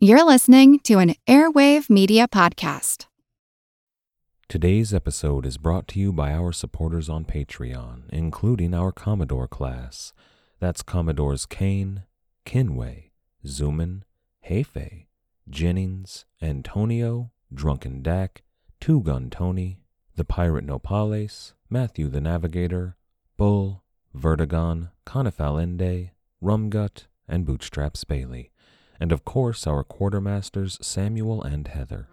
You're listening to an Airwave Media Podcast. Today's episode is brought to you by our supporters on Patreon, including our Commodore class. That's Commodores Kane, Kinway, Zuman, Hefe, Jennings, Antonio, Drunken Dak, Two Gun Tony, The Pirate Nopales, Matthew the Navigator, Bull, Vertigon, Conifal Ende, Rumgut, and Bootstraps Bailey. And of course, our quartermasters Samuel and Heather.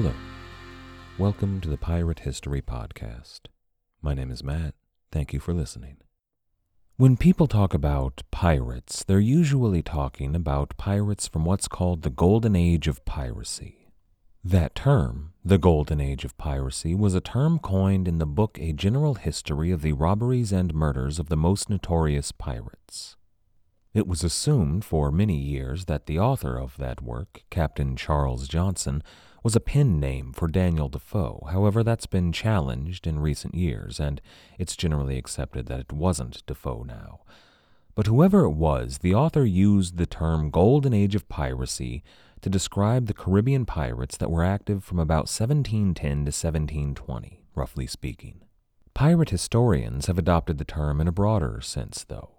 Hello. Welcome to the Pirate History Podcast. My name is Matt. Thank you for listening. When people talk about pirates, they're usually talking about pirates from what's called the Golden Age of Piracy. That term, the Golden Age of Piracy, was a term coined in the book A General History of the Robberies and Murders of the Most Notorious Pirates. It was assumed for many years that the author of that work, Captain Charles Johnson, was a pen name for Daniel Defoe. However, that's been challenged in recent years, and it's generally accepted that it wasn't Defoe now. But whoever it was, the author used the term Golden Age of Piracy to describe the Caribbean pirates that were active from about 1710 to 1720, roughly speaking. Pirate historians have adopted the term in a broader sense, though.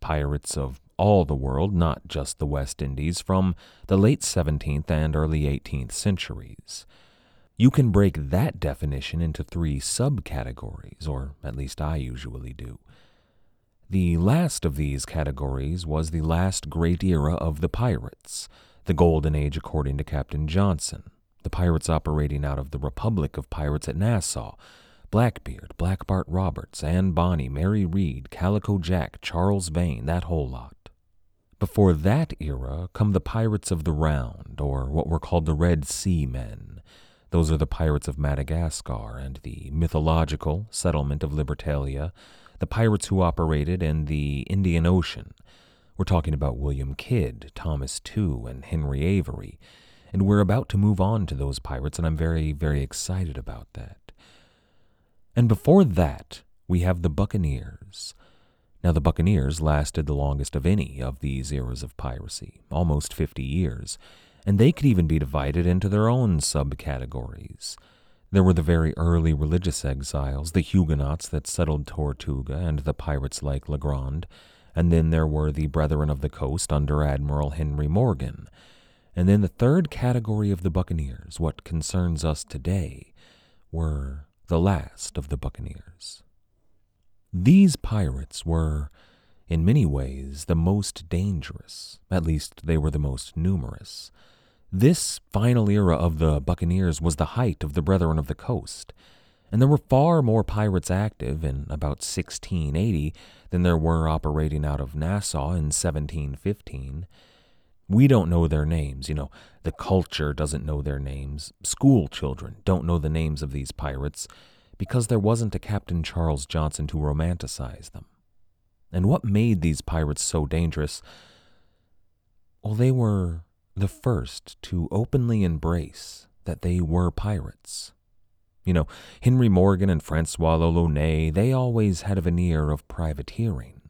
Pirates of all the world, not just the West Indies, from the late 17th and early 18th centuries. You can break that definition into three subcategories, or at least I usually do. The last of these categories was the last great era of the pirates, the Golden Age according to Captain Johnson, the pirates operating out of the Republic of Pirates at Nassau, Blackbeard, Black Bart Roberts, Anne Bonny, Mary Read, Calico Jack, Charles Vane, that whole lot. Before that era come the pirates of the Round, or what were called the Red Sea Men. Those are the pirates of Madagascar and the mythological settlement of Libertalia, the pirates who operated in the Indian Ocean. We're talking about William Kidd, Thomas Tew, and Henry Avery, and we're about to move on to those pirates, and I'm very, very excited about that. And before that, we have the Buccaneers. Now, the Buccaneers lasted the longest of any of these eras of piracy, almost 50 years, and they could even be divided into their own subcategories. There were the very early religious exiles, the Huguenots that settled Tortuga, and the pirates like Legrand, and then there were the Brethren of the Coast under Admiral Henry Morgan. And then the third category of the Buccaneers, what concerns us today, were the last of the Buccaneers. These pirates were, in many ways, the most dangerous, at least they were the most numerous. This final era of the buccaneers was the height of the Brethren of the Coast, and there were far more pirates active in about 1680 than there were operating out of Nassau in 1715. We don't know their names, you know, the culture doesn't know their names. School children don't know the names of these pirates, because there wasn't a Captain Charles Johnson to romanticize them. And what made these pirates so dangerous? Well, they were the first to openly embrace that they were pirates. You know, Henry Morgan and Francois l'Olonnais, they always had a veneer of privateering.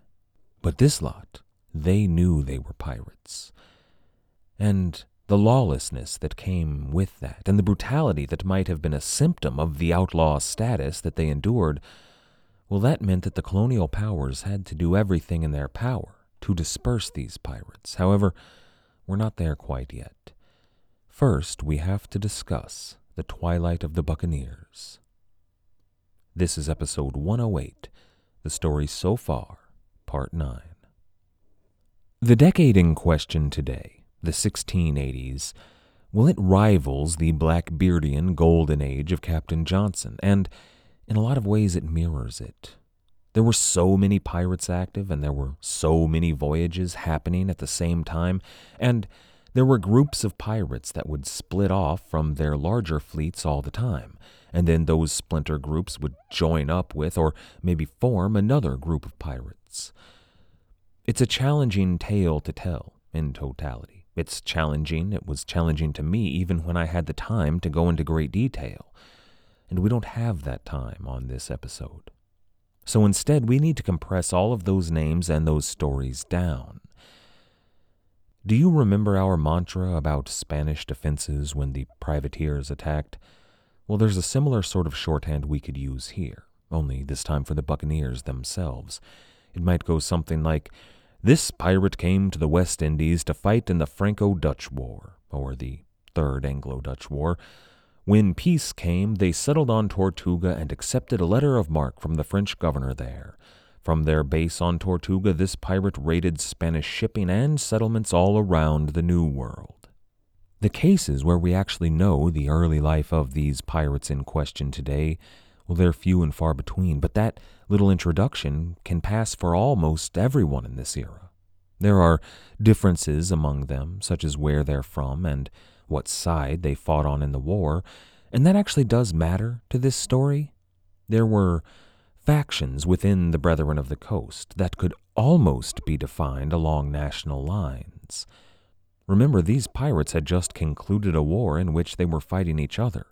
But this lot, they knew they were pirates. And the lawlessness that came with that, and the brutality that might have been a symptom of the outlaw status that they endured, well, that meant that the colonial powers had to do everything in their power to disperse these pirates. However, we're not there quite yet. First, we have to discuss the Twilight of the Buccaneers. This is episode 108, the story so far, part 9. The decade in question today the 1680s, well, it rivals the Blackbeardian golden age of Captain Johnson, and in a lot of ways it mirrors it. There were so many pirates active, and there were so many voyages happening at the same time, and There were groups of pirates that would split off from their larger fleets all the time, and then those splinter groups would join up with or maybe form another group of pirates. It's a challenging tale to tell in totality. It's challenging. It was challenging to me even when I had the time to go into great detail. And we don't have that time on this episode. So instead, we need to compress all of those names and those stories down. Do you remember our mantra about Spanish defenses when the privateers attacked? Well, there's a similar sort of shorthand we could use here, only this time for the buccaneers themselves. It might go something like, this pirate came to the West Indies to fight in the Franco Dutch War, or the Third Anglo Dutch War. When peace came, they settled on Tortuga and accepted a letter of marque from the French governor there. From their base on Tortuga, this pirate raided Spanish shipping and settlements all around the New World. The cases where we actually know the early life of these pirates in question today well, they're few and far between, but that little introduction can pass for almost everyone in this era. There are differences among them, such as where they're from and what side they fought on in the war, and that actually does matter to this story. There were factions within the Brethren of the Coast that could almost be defined along national lines. Remember, these pirates had just concluded a war in which they were fighting each other,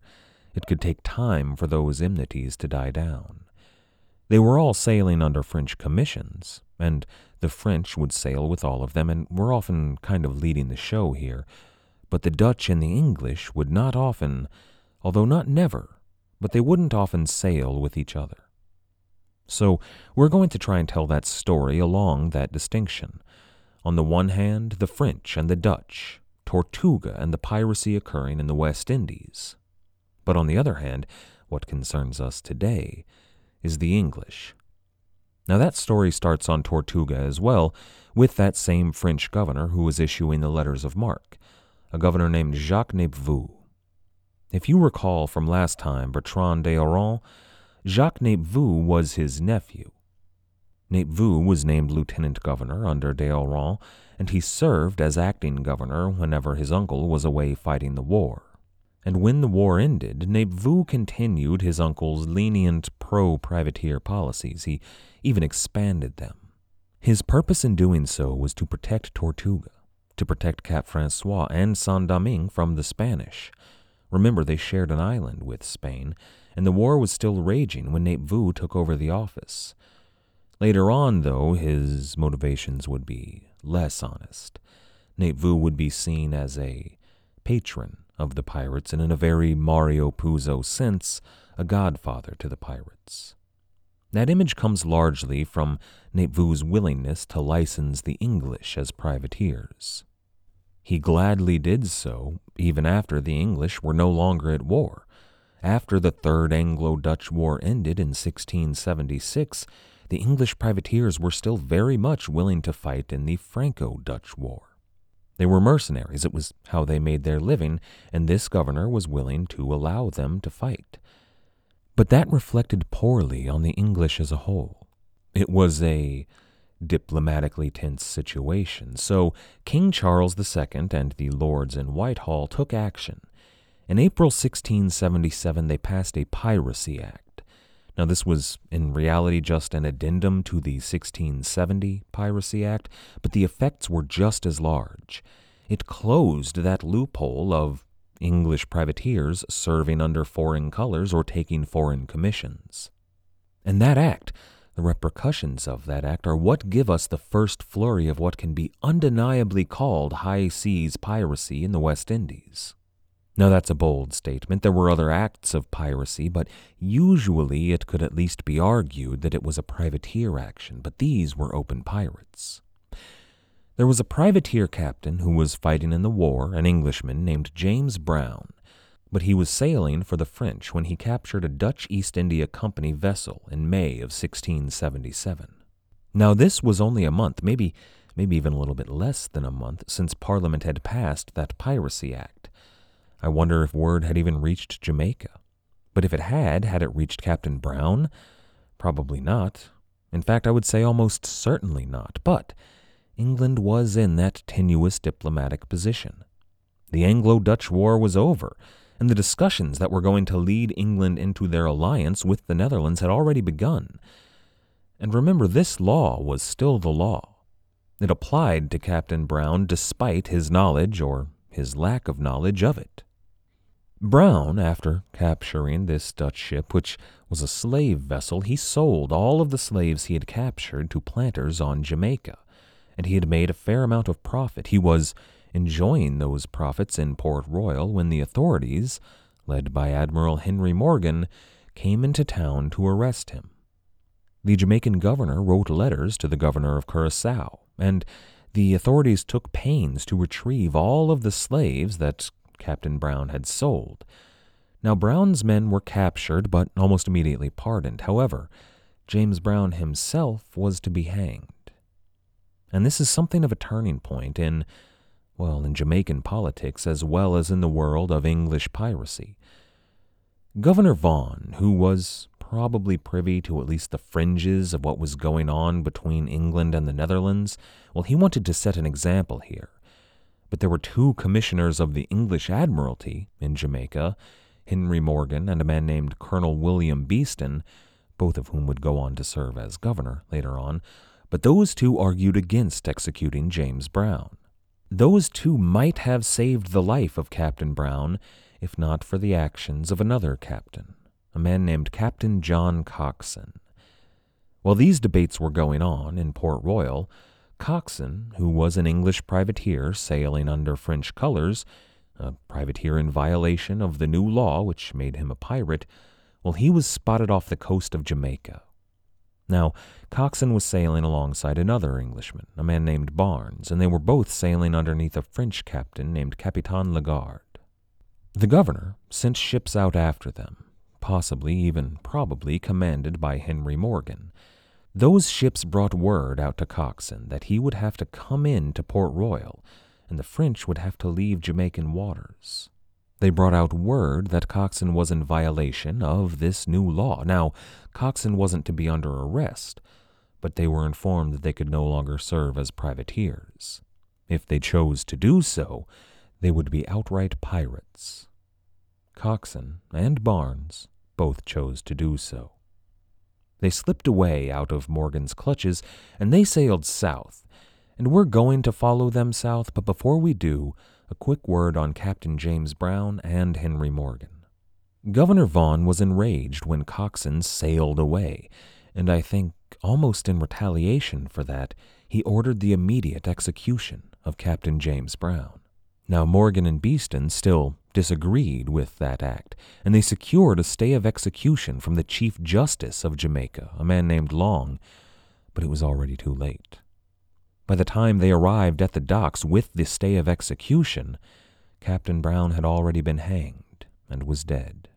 it could take time for those enmities to die down. They were all sailing under French commissions, and the French would sail with all of them and were often kind of leading the show here. But the Dutch and the English would not often, although not never, but they wouldn't often sail with each other. So we're going to try and tell that story along that distinction. On the one hand, the French and the Dutch, Tortuga and the piracy occurring in the West Indies. But on the other hand, what concerns us today is the English. Now, that story starts on Tortuga as well, with that same French governor who was issuing the letters of marque, a governor named Jacques Nepveu. If you recall from last time Bertrand d'Ogeron, Jacques Nepveu was his nephew. Nepveu was named lieutenant governor under d'Ogeron, and he served as acting governor whenever his uncle was away fighting the war and when the war ended, Nepveu continued his uncle's lenient pro privateer policies. He even expanded them. His purpose in doing so was to protect Tortuga, to protect Cap Francois and Saint Domingue from the Spanish. Remember, they shared an island with Spain, and the war was still raging when Nepveu took over the office. Later on, though, his motivations would be less honest. Nepveu would be seen as a patron of the pirates and in a very Mario Puzo sense, a godfather to the pirates. That image comes largely from Nepveu's willingness to license the English as privateers. He gladly did so even after the English were no longer at war. After the Third Anglo Dutch War ended in 1676, the English privateers were still very much willing to fight in the Franco Dutch War. They were mercenaries, it was how they made their living, and this governor was willing to allow them to fight. But that reflected poorly on the English as a whole. It was a diplomatically tense situation, so King Charles II and the lords in Whitehall took action. In April 1677, they passed a Piracy Act now, this was in reality just an addendum to the 1670 Piracy Act, but the effects were just as large. It closed that loophole of English privateers serving under foreign colors or taking foreign commissions. And that act, the repercussions of that act, are what give us the first flurry of what can be undeniably called high seas piracy in the West Indies. Now, that's a bold statement. There were other acts of piracy, but usually it could at least be argued that it was a privateer action, but these were open pirates. There was a privateer captain who was fighting in the war, an Englishman named James Brown, but he was sailing for the French when he captured a Dutch East India Company vessel in May of 1677. Now, this was only a month, maybe, maybe even a little bit less than a month, since Parliament had passed that Piracy Act I wonder if word had even reached Jamaica. But if it had, had it reached Captain Brown? Probably not. In fact, I would say almost certainly not. But England was in that tenuous diplomatic position. The Anglo Dutch War was over, and the discussions that were going to lead England into their alliance with the Netherlands had already begun. And remember, this law was still the law. It applied to Captain Brown despite his knowledge or his lack of knowledge of it. Brown, after capturing this Dutch ship, which was a slave vessel, he sold all of the slaves he had captured to planters on Jamaica, and he had made a fair amount of profit. He was enjoying those profits in Port Royal when the authorities, led by Admiral Henry Morgan, came into town to arrest him. The Jamaican governor wrote letters to the governor of Curacao, and the authorities took pains to retrieve all of the slaves that Captain Brown had sold. Now, Brown's men were captured but almost immediately pardoned. However, James Brown himself was to be hanged. And this is something of a turning point in, well, in Jamaican politics as well as in the world of English piracy. Governor Vaughan, who was probably privy to at least the fringes of what was going on between England and the Netherlands, well, he wanted to set an example here. But there were two commissioners of the English Admiralty in Jamaica, Henry Morgan and a man named Colonel William Beeston, both of whom would go on to serve as governor later on, but those two argued against executing James Brown. Those two might have saved the life of Captain Brown if not for the actions of another captain, a man named Captain John Coxon. While these debates were going on in Port Royal, Coxon, who was an English privateer sailing under French colors, a privateer in violation of the new law which made him a pirate, well, he was spotted off the coast of Jamaica. Now, Coxon was sailing alongside another Englishman, a man named Barnes, and they were both sailing underneath a French captain named Capitan Lagarde. The governor sent ships out after them, possibly, even probably, commanded by Henry Morgan. Those ships brought word out to Coxon that he would have to come in to Port Royal, and the French would have to leave Jamaican waters. They brought out word that Coxon was in violation of this new law. Now, Coxon wasn't to be under arrest, but they were informed that they could no longer serve as privateers. If they chose to do so, they would be outright pirates. Coxon and Barnes both chose to do so. They slipped away out of Morgan's clutches and they sailed south, and we're going to follow them south, but before we do, a quick word on Captain James Brown and Henry Morgan. Governor Vaughan was enraged when Coxon sailed away, and I think, almost in retaliation for that, he ordered the immediate execution of Captain James Brown. Now, Morgan and Beeston still disagreed with that act, and they secured a stay of execution from the Chief Justice of Jamaica, a man named Long, but it was already too late. By the time they arrived at the docks with the stay of execution, Captain Brown had already been hanged and was dead.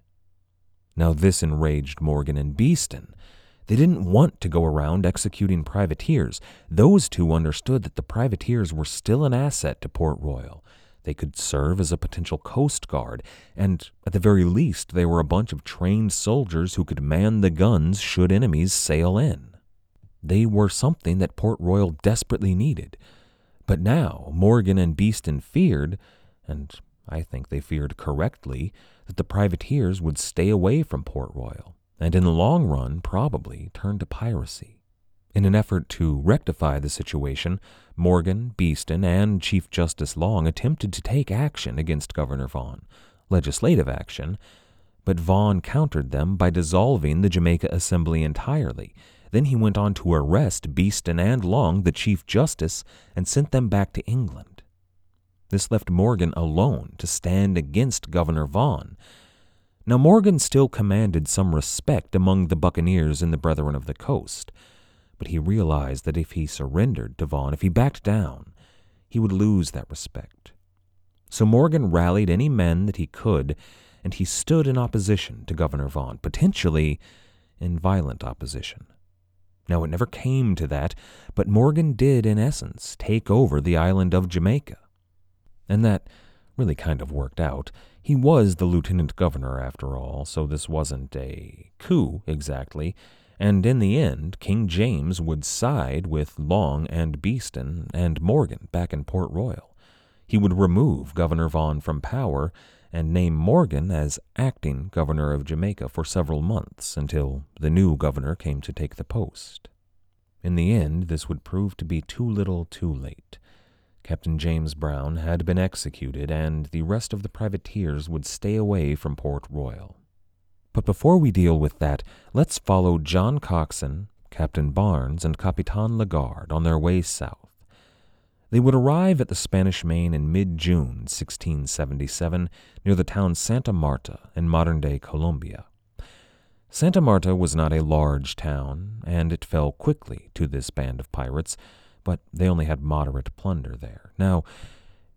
Now, this enraged Morgan and Beeston. They didn't want to go around executing privateers. Those two understood that the privateers were still an asset to Port Royal they could serve as a potential coast guard, and at the very least, they were a bunch of trained soldiers who could man the guns should enemies sail in. They were something that Port Royal desperately needed. But now Morgan and Beeston feared, and I think they feared correctly, that the privateers would stay away from Port Royal, and in the long run probably turn to piracy. In an effort to rectify the situation, Morgan, Beeston, and Chief Justice Long attempted to take action against Governor Vaughan, legislative action, but Vaughan countered them by dissolving the Jamaica Assembly entirely. Then he went on to arrest Beeston and Long, the Chief Justice, and sent them back to England. This left Morgan alone to stand against Governor Vaughan. Now, Morgan still commanded some respect among the buccaneers and the Brethren of the Coast but he realized that if he surrendered to Vaughan, if he backed down, he would lose that respect. So Morgan rallied any men that he could, and he stood in opposition to Governor Vaughan, potentially in violent opposition. Now, it never came to that, but Morgan did, in essence, take over the island of Jamaica. And that really kind of worked out. He was the lieutenant governor, after all, so this wasn't a coup exactly and in the end, King James would side with Long and Beeston and Morgan back in Port Royal. he would remove Governor Vaughan from power and name Morgan as acting governor of Jamaica for several months until the new governor came to take the post. In the end, this would prove to be too little too late. Captain James Brown had been executed, and the rest of the privateers would stay away from Port Royal. But before we deal with that, let's follow John Coxon, Captain Barnes, and Capitan Lagarde on their way south. They would arrive at the Spanish Main in mid June 1677 near the town Santa Marta in modern day Colombia. Santa Marta was not a large town, and it fell quickly to this band of pirates, but they only had moderate plunder there. Now,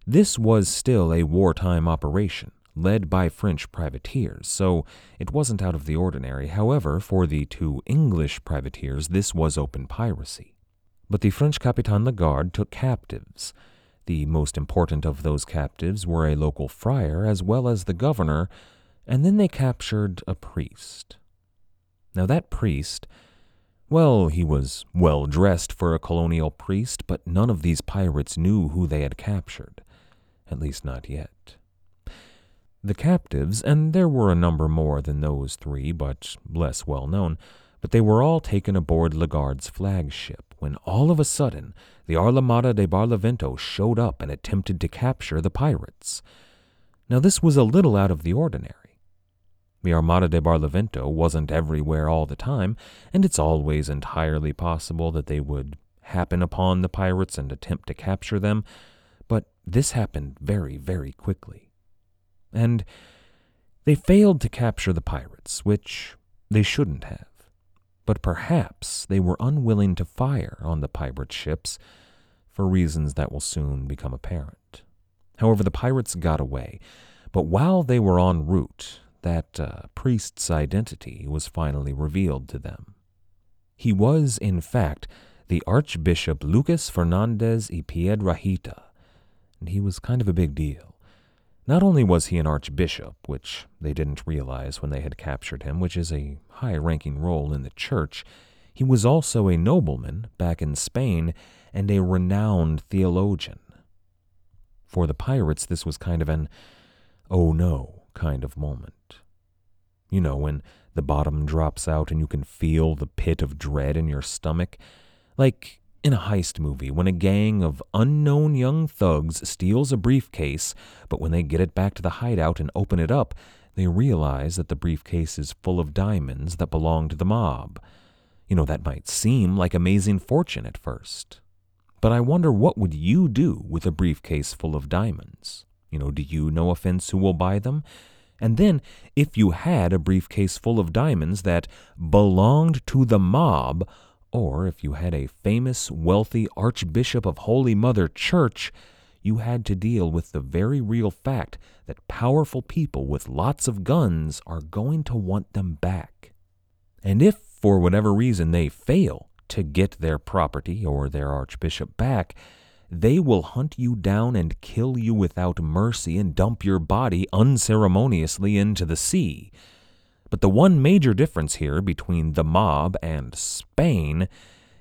this was still a wartime operation, led by French privateers, so it wasn't out of the ordinary. However, for the two English privateers, this was open piracy. But the French Capitan Lagarde took captives. The most important of those captives were a local friar as well as the governor, and then they captured a priest. Now, that priest, well, he was well dressed for a colonial priest, but none of these pirates knew who they had captured, at least not yet. The captives, and there were a number more than those three, but less well known, but they were all taken aboard Lagarde's flagship when all of a sudden the Armada de Barlovento showed up and attempted to capture the pirates. Now, this was a little out of the ordinary. The Armada de Barlovento wasn't everywhere all the time, and it's always entirely possible that they would happen upon the pirates and attempt to capture them, but this happened very, very quickly. And they failed to capture the pirates, which they shouldn't have but perhaps they were unwilling to fire on the pirate ships for reasons that will soon become apparent. However, the pirates got away, but while they were en route, that uh, priest's identity was finally revealed to them. He was, in fact, the Archbishop Lucas Fernandez y Piedrahita, and he was kind of a big deal. Not only was he an archbishop, which they didn't realize when they had captured him, which is a high ranking role in the church, he was also a nobleman back in Spain and a renowned theologian. For the pirates, this was kind of an oh no kind of moment. You know, when the bottom drops out and you can feel the pit of dread in your stomach. Like in a heist movie, when a gang of unknown young thugs steals a briefcase, but when they get it back to the hideout and open it up, they realize that the briefcase is full of diamonds that belong to the mob. You know, that might seem like amazing fortune at first. But I wonder what would you do with a briefcase full of diamonds? You know, do you know a fence who will buy them? And then, if you had a briefcase full of diamonds that belonged to the mob, or if you had a famous, wealthy Archbishop of Holy Mother Church, you had to deal with the very real fact that powerful people with lots of guns are going to want them back. And if, for whatever reason, they fail to get their property or their Archbishop back, they will hunt you down and kill you without mercy and dump your body unceremoniously into the sea. But the one major difference here between the mob and Spain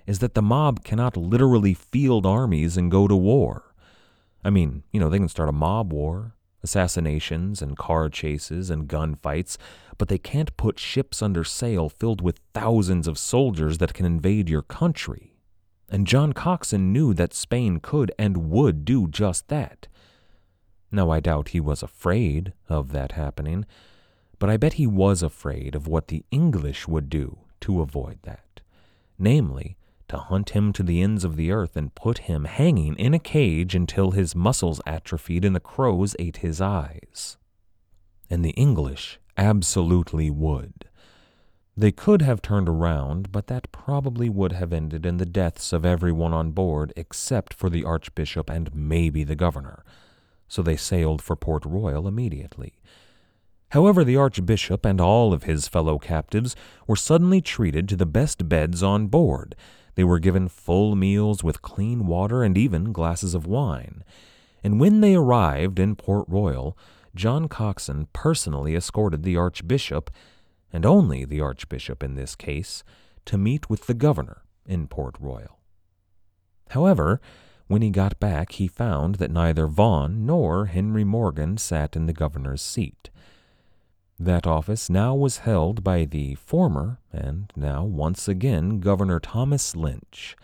is that the mob cannot literally field armies and go to war. I mean, you know, they can start a mob war, assassinations and car chases and gunfights, but they can't put ships under sail filled with thousands of soldiers that can invade your country. And John Coxon knew that Spain could and would do just that. Now, I doubt he was afraid of that happening but I bet he was afraid of what the English would do to avoid that, namely, to hunt him to the ends of the earth and put him hanging in a cage until his muscles atrophied and the crows ate his eyes. And the English absolutely would. They could have turned around, but that probably would have ended in the deaths of everyone on board except for the Archbishop and maybe the governor. So they sailed for Port Royal immediately However, the Archbishop and all of his fellow captives were suddenly treated to the best beds on board. They were given full meals with clean water and even glasses of wine. And when they arrived in Port Royal, John Coxon personally escorted the Archbishop, and only the Archbishop in this case, to meet with the governor in Port Royal. However, When he got back, he found that neither Vaughan nor Henry Morgan sat in the governor's seat. That office now was held by the former, and now once again, Governor Thomas Lynch.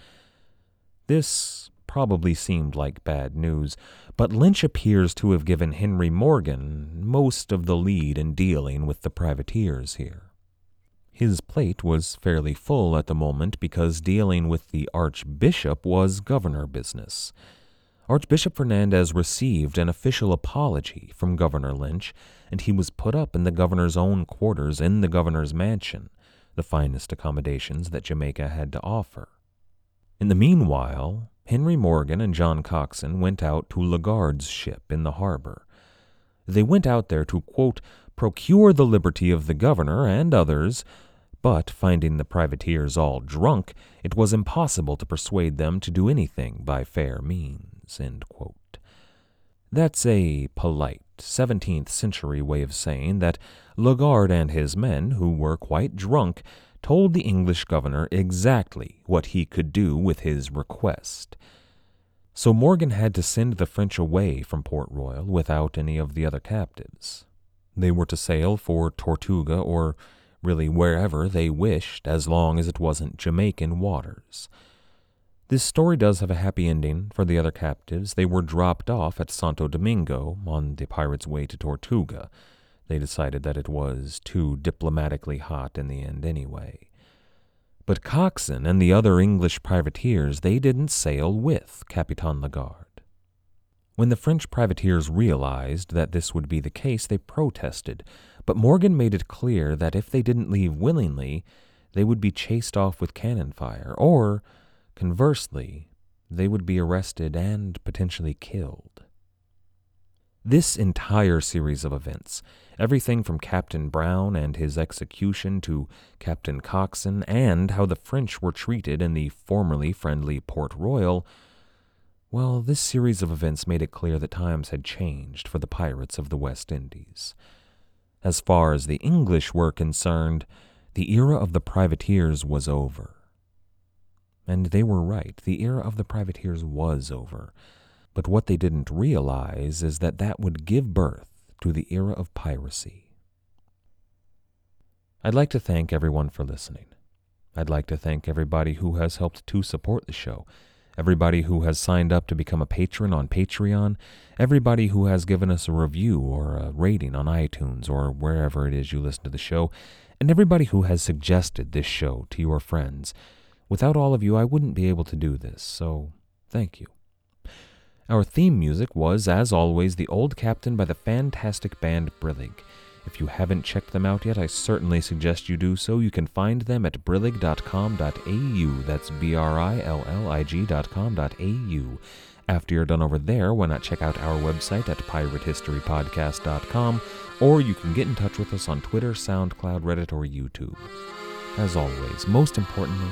This probably seemed like bad news, but Lynch appears to have given Henry Morgan most of the lead in dealing with the privateers here. His plate was fairly full at the moment because dealing with the Archbishop was governor business. Archbishop Fernandez received an official apology from Governor Lynch, and he was put up in the governor's own quarters in the governor's mansion, the finest accommodations that Jamaica had to offer. In the meanwhile, Henry Morgan and John Coxon went out to Lagarde's ship in the harbor. They went out there to, quote, procure the liberty of the governor and others but finding the privateers all drunk, it was impossible to persuade them to do anything by fair means. That's a polite 17th century way of saying that Lagarde and his men, who were quite drunk, told the English governor exactly what he could do with his request. So Morgan had to send the French away from Port Royal without any of the other captives. They were to sail for Tortuga or really wherever they wished as long as it wasn't Jamaican waters. This story does have a happy ending for the other captives. They were dropped off at Santo Domingo on the pirates' way to Tortuga. They decided that it was too diplomatically hot in the end anyway. But Coxon and the other English privateers, they didn't sail with Capitan Lagarde. When the French privateers realized that this would be the case, they protested, but Morgan made it clear that if they didn't leave willingly, they would be chased off with cannon fire, or, conversely, they would be arrested and potentially killed. This entire series of events, everything from Captain Brown and his execution to Captain Coxon and how the French were treated in the formerly friendly Port Royal, well, this series of events made it clear that times had changed for the pirates of the West Indies. As far as the English were concerned, the era of the privateers was over. And they were right, the era of the privateers was over. But what they didn't realize is that that would give birth to the era of piracy. I'd like to thank everyone for listening. I'd like to thank everybody who has helped to support the show everybody who has signed up to become a patron on Patreon, everybody who has given us a review or a rating on iTunes or wherever it is you listen to the show, and everybody who has suggested this show to your friends. Without all of you, I wouldn't be able to do this, so thank you. Our theme music was, as always, The Old Captain by the fantastic band Brillig. If you haven't checked them out yet, I certainly suggest you do so. You can find them at brillig.com.au. That's B R I L L I G.com.au. After you're done over there, why not check out our website at piratehistorypodcast.com, or you can get in touch with us on Twitter, SoundCloud, Reddit, or YouTube. As always, most importantly,